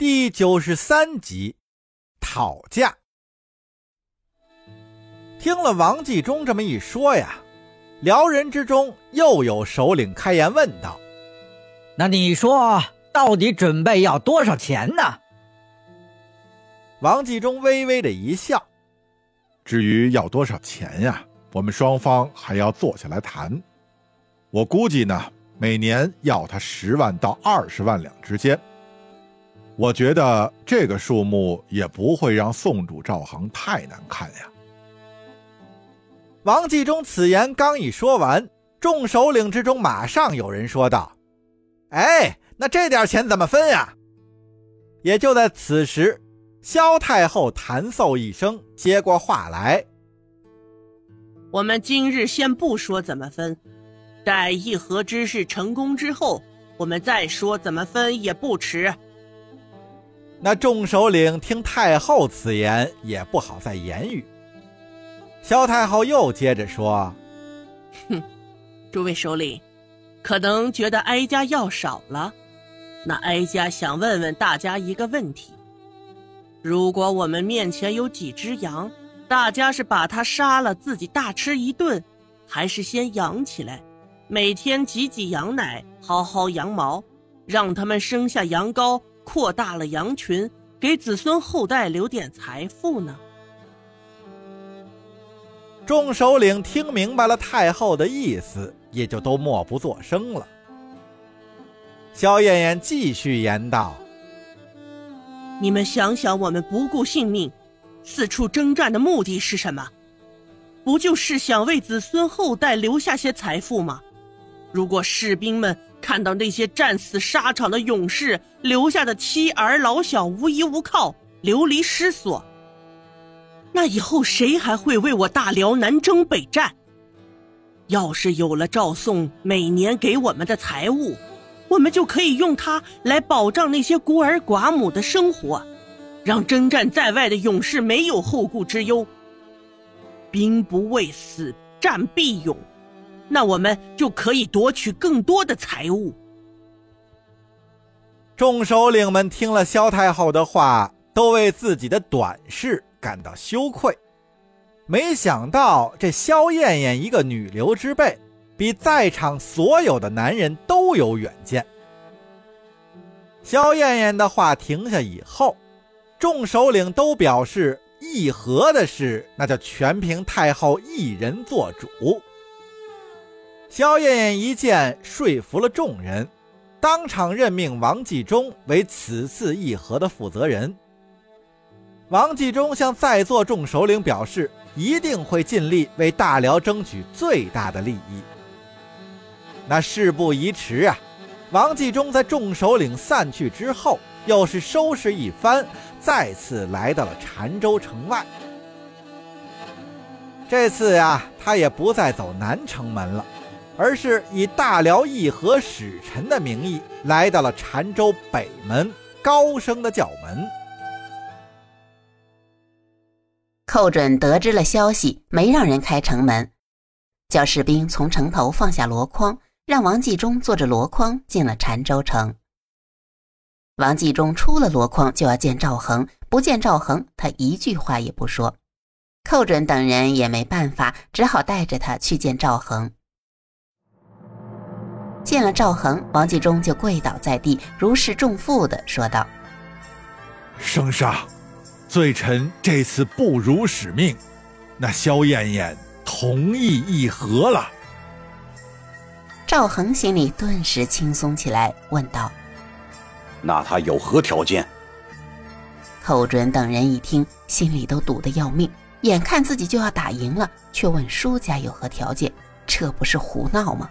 第九十三集，讨价。听了王继忠这么一说呀，辽人之中又有首领开言问道：“那你说，到底准备要多少钱呢？”王继忠微微的一笑：“至于要多少钱呀，我们双方还要坐下来谈。我估计呢，每年要他十万到二十万两之间。”我觉得这个数目也不会让宋主赵恒太难看呀。王继忠此言刚一说完，众首领之中马上有人说道：“哎，那这点钱怎么分呀？”也就在此时，萧太后弹奏一声，接过话来：“我们今日先不说怎么分，待议和之事成功之后，我们再说怎么分也不迟。”那众首领听太后此言，也不好再言语。萧太后又接着说：“哼，诸位首领，可能觉得哀家要少了。那哀家想问问大家一个问题：如果我们面前有几只羊，大家是把它杀了自己大吃一顿，还是先养起来，每天挤挤羊奶，薅薅羊毛，让它们生下羊羔？”扩大了羊群，给子孙后代留点财富呢。众首领听明白了太后的意思，也就都默不作声了。萧燕燕继续言道：“你们想想，我们不顾性命，四处征战的目的是什么？不就是想为子孙后代留下些财富吗？如果士兵们……”看到那些战死沙场的勇士留下的妻儿老小无依无靠、流离失所，那以后谁还会为我大辽南征北战？要是有了赵宋每年给我们的财物，我们就可以用它来保障那些孤儿寡母的生活，让征战在外的勇士没有后顾之忧。兵不畏死，战必勇。那我们就可以夺取更多的财物。众首领们听了萧太后的话，都为自己的短视感到羞愧。没想到这萧燕燕一个女流之辈，比在场所有的男人都有远见。萧燕燕的话停下以后，众首领都表示议和的事，那就全凭太后一人做主。萧燕燕一见说服了众人，当场任命王继忠为此次议和的负责人。王继忠向在座众首领表示，一定会尽力为大辽争取最大的利益。那事不宜迟啊！王继忠在众首领散去之后，又是收拾一番，再次来到了澶州城外。这次呀，他也不再走南城门了。而是以大辽议和使臣的名义来到了澶州北门，高声的叫门。寇准得知了消息，没让人开城门，叫士兵从城头放下箩筐，让王继忠坐着箩筐进了澶州城。王继忠出了箩筐就要见赵恒，不见赵恒，他一句话也不说。寇准等人也没办法，只好带着他去见赵恒。见了赵恒，王继忠就跪倒在地，如释重负的说道：“圣上，罪臣这次不辱使命，那萧燕燕同意议和了。”赵恒心里顿时轻松起来，问道：“那他有何条件？”寇准等人一听，心里都堵得要命，眼看自己就要打赢了，却问输家有何条件，这不是胡闹吗？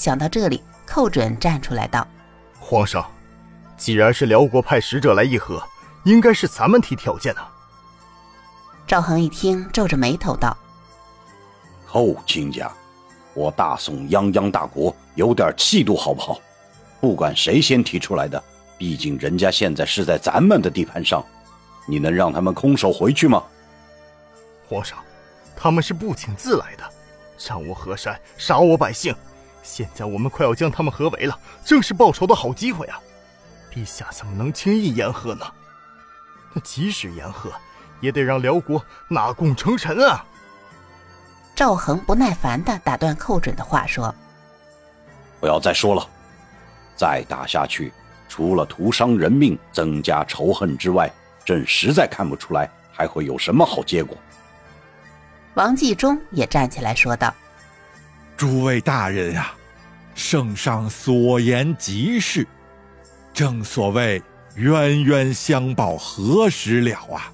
想到这里，寇准站出来道：“皇上，既然是辽国派使者来议和，应该是咱们提条件呢。”赵恒一听，皱着眉头道：“寇卿家，我大宋泱泱大国，有点气度好不好？不管谁先提出来的，毕竟人家现在是在咱们的地盘上，你能让他们空手回去吗？”皇上，他们是不请自来的，占我河山，杀我百姓。现在我们快要将他们合围了，正是报仇的好机会啊！陛下怎么能轻易言和呢？那即使言和，也得让辽国纳贡成臣啊！赵恒不耐烦地打断寇准的话说：“不要再说了，再打下去，除了徒伤人命、增加仇恨之外，朕实在看不出来还会有什么好结果。”王继忠也站起来说道：“诸位大人呀，圣上所言极是。”正所谓冤冤相报何时了啊！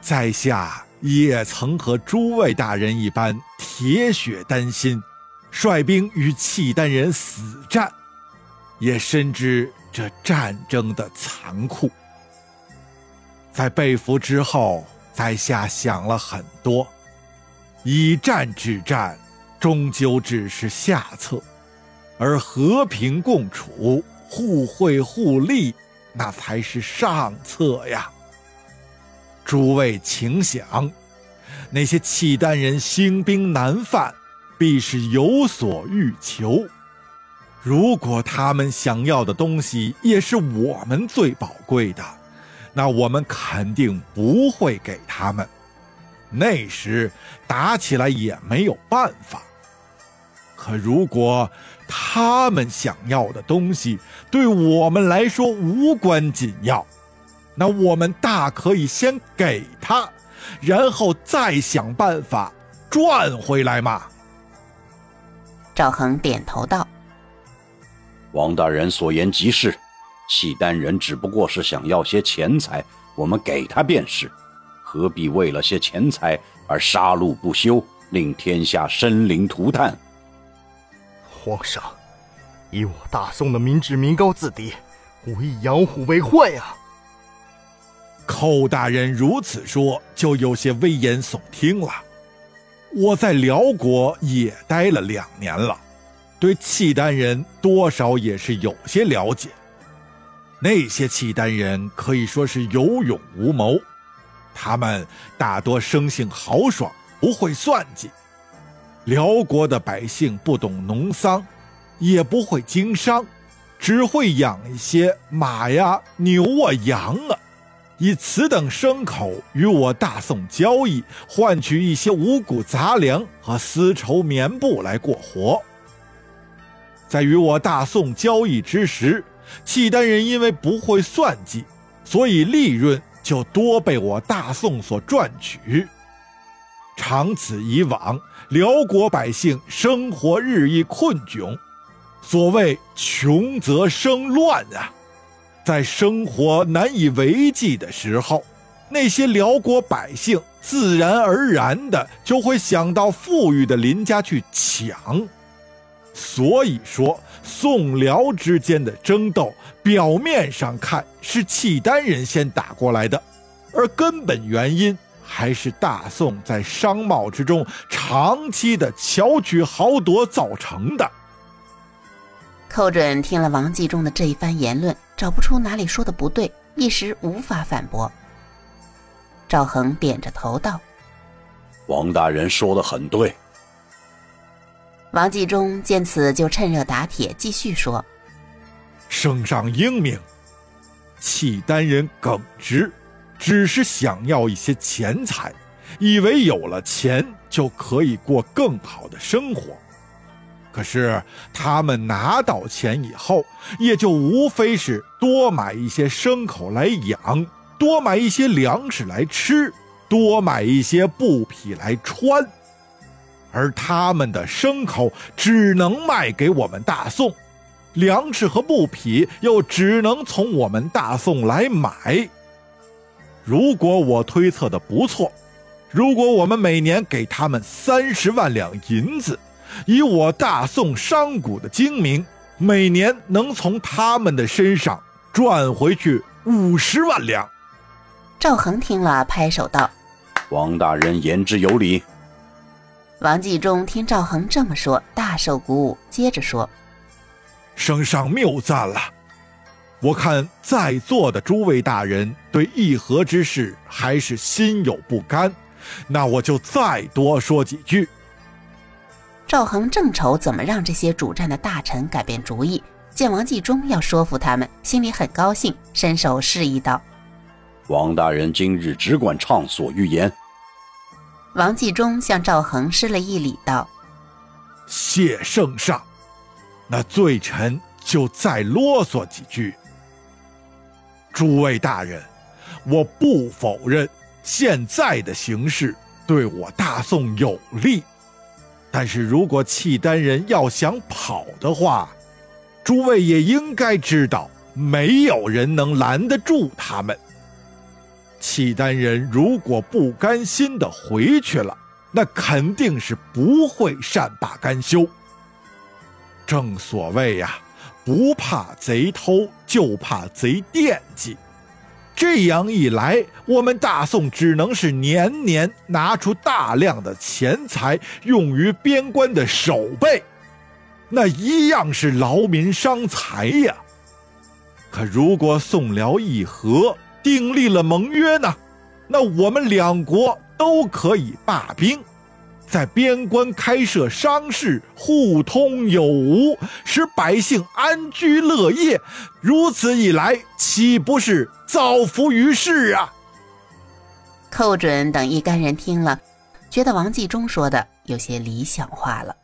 在下也曾和诸位大人一般铁血丹心，率兵与契丹人死战，也深知这战争的残酷。在被俘之后，在下想了很多，以战止战，终究只是下策，而和平共处。互惠互利，那才是上策呀！诸位请想，那些契丹人兴兵南犯，必是有所欲求。如果他们想要的东西也是我们最宝贵的，那我们肯定不会给他们。那时打起来也没有办法。可如果他们想要的东西对我们来说无关紧要，那我们大可以先给他，然后再想办法赚回来嘛。赵恒点头道：“王大人所言极是，契丹人只不过是想要些钱财，我们给他便是，何必为了些钱财而杀戮不休，令天下生灵涂炭？”皇上，以我大宋的民脂民膏自敌，无以养虎为患呀。寇大人如此说，就有些危言耸听了。我在辽国也待了两年了，对契丹人多少也是有些了解。那些契丹人可以说是有勇无谋，他们大多生性豪爽，不会算计。辽国的百姓不懂农桑，也不会经商，只会养一些马呀、牛啊、羊啊，以此等牲口与我大宋交易，换取一些五谷杂粮和丝绸棉布来过活。在与我大宋交易之时，契丹人因为不会算计，所以利润就多被我大宋所赚取。长此以往，辽国百姓生活日益困窘。所谓“穷则生乱”啊，在生活难以为继的时候，那些辽国百姓自然而然的就会想到富裕的邻家去抢。所以说，宋辽之间的争斗，表面上看是契丹人先打过来的，而根本原因。还是大宋在商贸之中长期的巧取豪夺造成的。寇准听了王继忠的这一番言论，找不出哪里说的不对，一时无法反驳。赵恒点着头道：“王大人说的很对。”王继忠见此，就趁热打铁，继续说：“圣上英明，契丹人耿直。”只是想要一些钱财，以为有了钱就可以过更好的生活。可是他们拿到钱以后，也就无非是多买一些牲口来养，多买一些粮食来吃，多买一些布匹来穿。而他们的牲口只能卖给我们大宋，粮食和布匹又只能从我们大宋来买。如果我推测的不错，如果我们每年给他们三十万两银子，以我大宋商贾的精明，每年能从他们的身上赚回去五十万两。赵恒听了，拍手道：“王大人言之有理。”王继忠听赵恒这么说，大受鼓舞，接着说：“圣上谬赞了。”我看在座的诸位大人对议和之事还是心有不甘，那我就再多说几句。赵恒正愁怎么让这些主战的大臣改变主意，见王继忠要说服他们，心里很高兴，伸手示意道：“王大人今日只管畅所欲言。”王继忠向赵恒施了一礼，道：“谢圣上，那罪臣就再啰嗦几句。诸位大人，我不否认现在的形势对我大宋有利。”但是如果契丹人要想跑的话，诸位也应该知道，没有人能拦得住他们。契丹人如果不甘心的回去了，那肯定是不会善罢甘休。正所谓呀，不怕贼偷，就怕贼惦记。这样一来，我们大宋只能是年年拿出大量的钱财用于边关的守备，那一样是劳民伤财呀。可如果宋辽议和，订立了盟约呢，那我们两国都可以罢兵。在边关开设商市，互通有无，使百姓安居乐业。如此一来，岂不是造福于世啊？寇准等一干人听了，觉得王继忠说的有些理想化了。